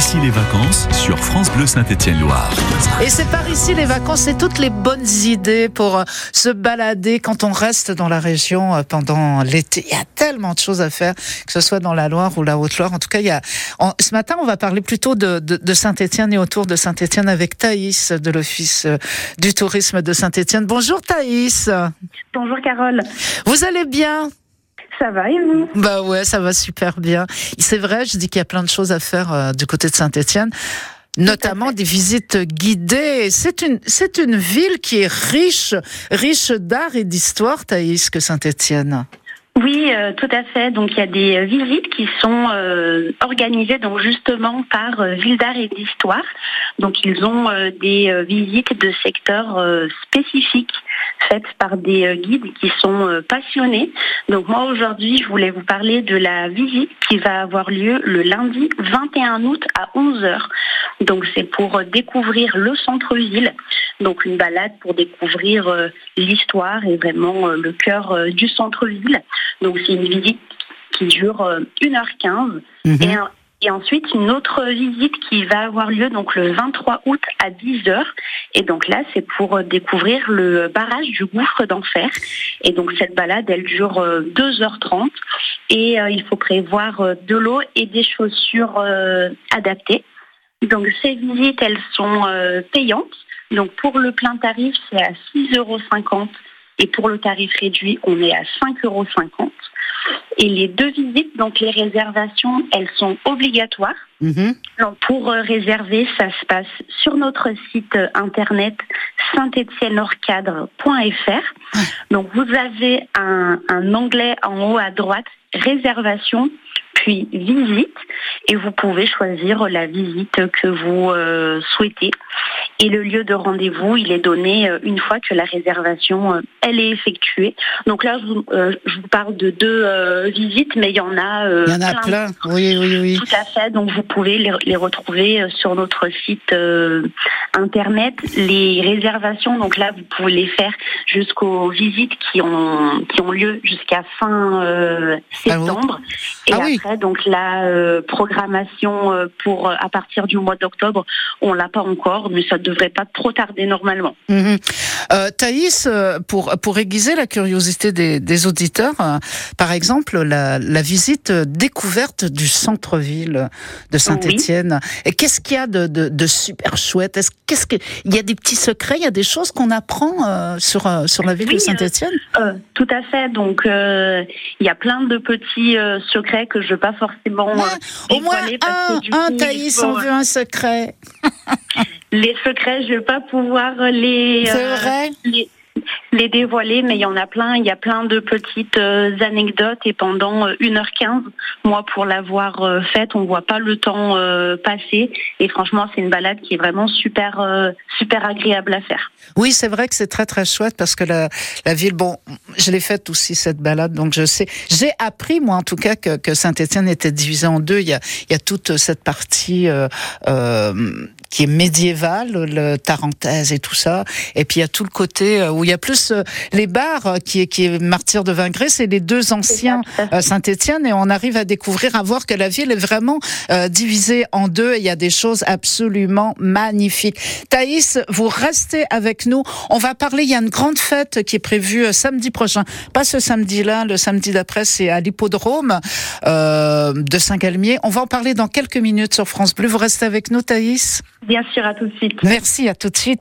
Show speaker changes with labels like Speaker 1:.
Speaker 1: ici les vacances sur France Bleu Saint-Étienne-Loire.
Speaker 2: Et c'est par ici les vacances, c'est toutes les bonnes idées pour euh, se balader quand on reste dans la région euh, pendant l'été. Il y a tellement de choses à faire, que ce soit dans la Loire ou la Haute-Loire. En tout cas, il y a. en- ce matin, on va parler plutôt de, de, de Saint-Étienne et autour de Saint-Étienne avec Thaïs de l'Office euh, du tourisme de Saint-Étienne. Bonjour Thaïs.
Speaker 3: Bonjour Carole,
Speaker 2: Vous allez bien?
Speaker 3: Ça va et vous
Speaker 2: Bah ouais, ça va super bien. C'est vrai, je dis qu'il y a plein de choses à faire euh, du côté de Saint-Étienne. Notamment des visites guidées. C'est une, c'est une ville qui est riche, riche d'art et d'histoire, Thaïs, que Saint-Étienne.
Speaker 3: Oui, euh, tout à fait. Donc il y a des euh, visites qui sont euh, organisées donc justement par Ville d'art et d'histoire. Donc ils ont des visites de secteurs spécifiques faites par des euh, guides qui sont euh, passionnés. Donc moi aujourd'hui, je voulais vous parler de la visite qui va avoir lieu le lundi 21 août à 11h. Donc c'est pour euh, découvrir le centre-ville. Donc une balade pour découvrir l'histoire et vraiment le cœur du centre-ville. Donc c'est une visite qui dure euh, 1h15
Speaker 2: Mhm.
Speaker 3: et, un- et ensuite une autre visite qui va avoir lieu donc le 23 août à 10h et donc là c'est pour euh, découvrir le barrage du gouffre d'enfer et donc cette balade elle dure euh, 2h30 et euh, il faut prévoir euh, de l'eau et des chaussures euh, adaptées. Donc ces visites elles sont euh, payantes. Donc pour le plein tarif c'est à 6,50 euros et pour le tarif réduit on est à 5,50 euros. Et les deux visites, donc les réservations, elles sont obligatoires.
Speaker 2: Mhm.
Speaker 3: Donc, pour euh, réserver, ça se passe sur notre site euh, internet saint-étienne-orcadre.fr. Donc vous avez un, un onglet en haut à droite, réservation, puis visite, et vous pouvez choisir la visite que vous euh, souhaitez. Et le lieu de rendez-vous, il est donné euh, une fois que la réservation euh, elle est effectuée. Donc là, je vous, euh, je vous parle de deux euh, visites, mais il y en a. euh,
Speaker 2: Il y en a plein. Oui, oui, oui.
Speaker 3: tout à fait. Donc vous pouvez les, les retrouver sur notre site internet. Les réservations, donc là vous pouvez les faire jusqu'aux visites qui ont qui ont lieu jusqu'à fin
Speaker 2: Ah
Speaker 3: septembre. Et
Speaker 2: Ah oui.
Speaker 3: après donc la programmation pour à partir du mois d'octobre, on l'a pas encore, mais ça devrait pas trop tarder normalement.
Speaker 2: Euh, Thaïs, euh, pour, pour aiguiser la curiosité des, des auditeurs, euh, par exemple, la, la visite découverte du centre-ville de Saint-Étienne. Et qu'est-ce qu'il y a de, de, de super chouette? Est-ce qu'est-ce que il y a des petits secrets, il y a des choses qu'on apprend euh, sur sur la ville
Speaker 3: Oui,
Speaker 2: de Saint-Étienne?
Speaker 3: tout à fait. Donc il y a plein de petits secrets que je veux pas forcément
Speaker 2: Ouais, Au moins
Speaker 3: dévoiler parce
Speaker 2: un,
Speaker 3: que du
Speaker 2: un
Speaker 3: coup, il
Speaker 2: Thaïs, on veut un secret.
Speaker 3: Les secrets, je vais pas pouvoir les, euh,
Speaker 2: vrai?
Speaker 3: les les dévoiler, mais il y en a plein. Il y a plein de petites euh, anecdotes et pendant euh, 1h15, moi pour l'avoir euh, faite, on voit pas le temps euh, passer et franchement c'est une balade qui est vraiment super euh, super agréable à faire.
Speaker 2: Oui, c'est vrai que c'est très très chouette parce que la, la ville, bon, je l'ai faite aussi cette balade, donc je sais. J'ai appris moi en tout cas que, que Saint-Étienne était divisé en deux. Il y a, il y a toute cette partie euh, euh, qui est médiévale, le Tarentaise et tout ça, et puis il y a tout le côté euh, où il y a plus euh, les bars euh, qui est qui est Martyr de Vingré, c'est les deux anciens Saint-Étienne et on arrive à découvrir, à voir que la ville est vraiment euh, divisée en deux et il y a des choses absolument magnifiques. Thaïs, vous restez avec nous. On va parler, il y a une grande fête qui est prévue samedi prochain. Pas ce samedi-là, le samedi d'après, c'est à l'hippodrome euh, de Saint-Galmier. On va en parler dans quelques minutes sur France Bleu. Vous restez avec nous, Thaïs
Speaker 3: Bien sûr, à tout de suite.
Speaker 2: Merci, à tout de suite.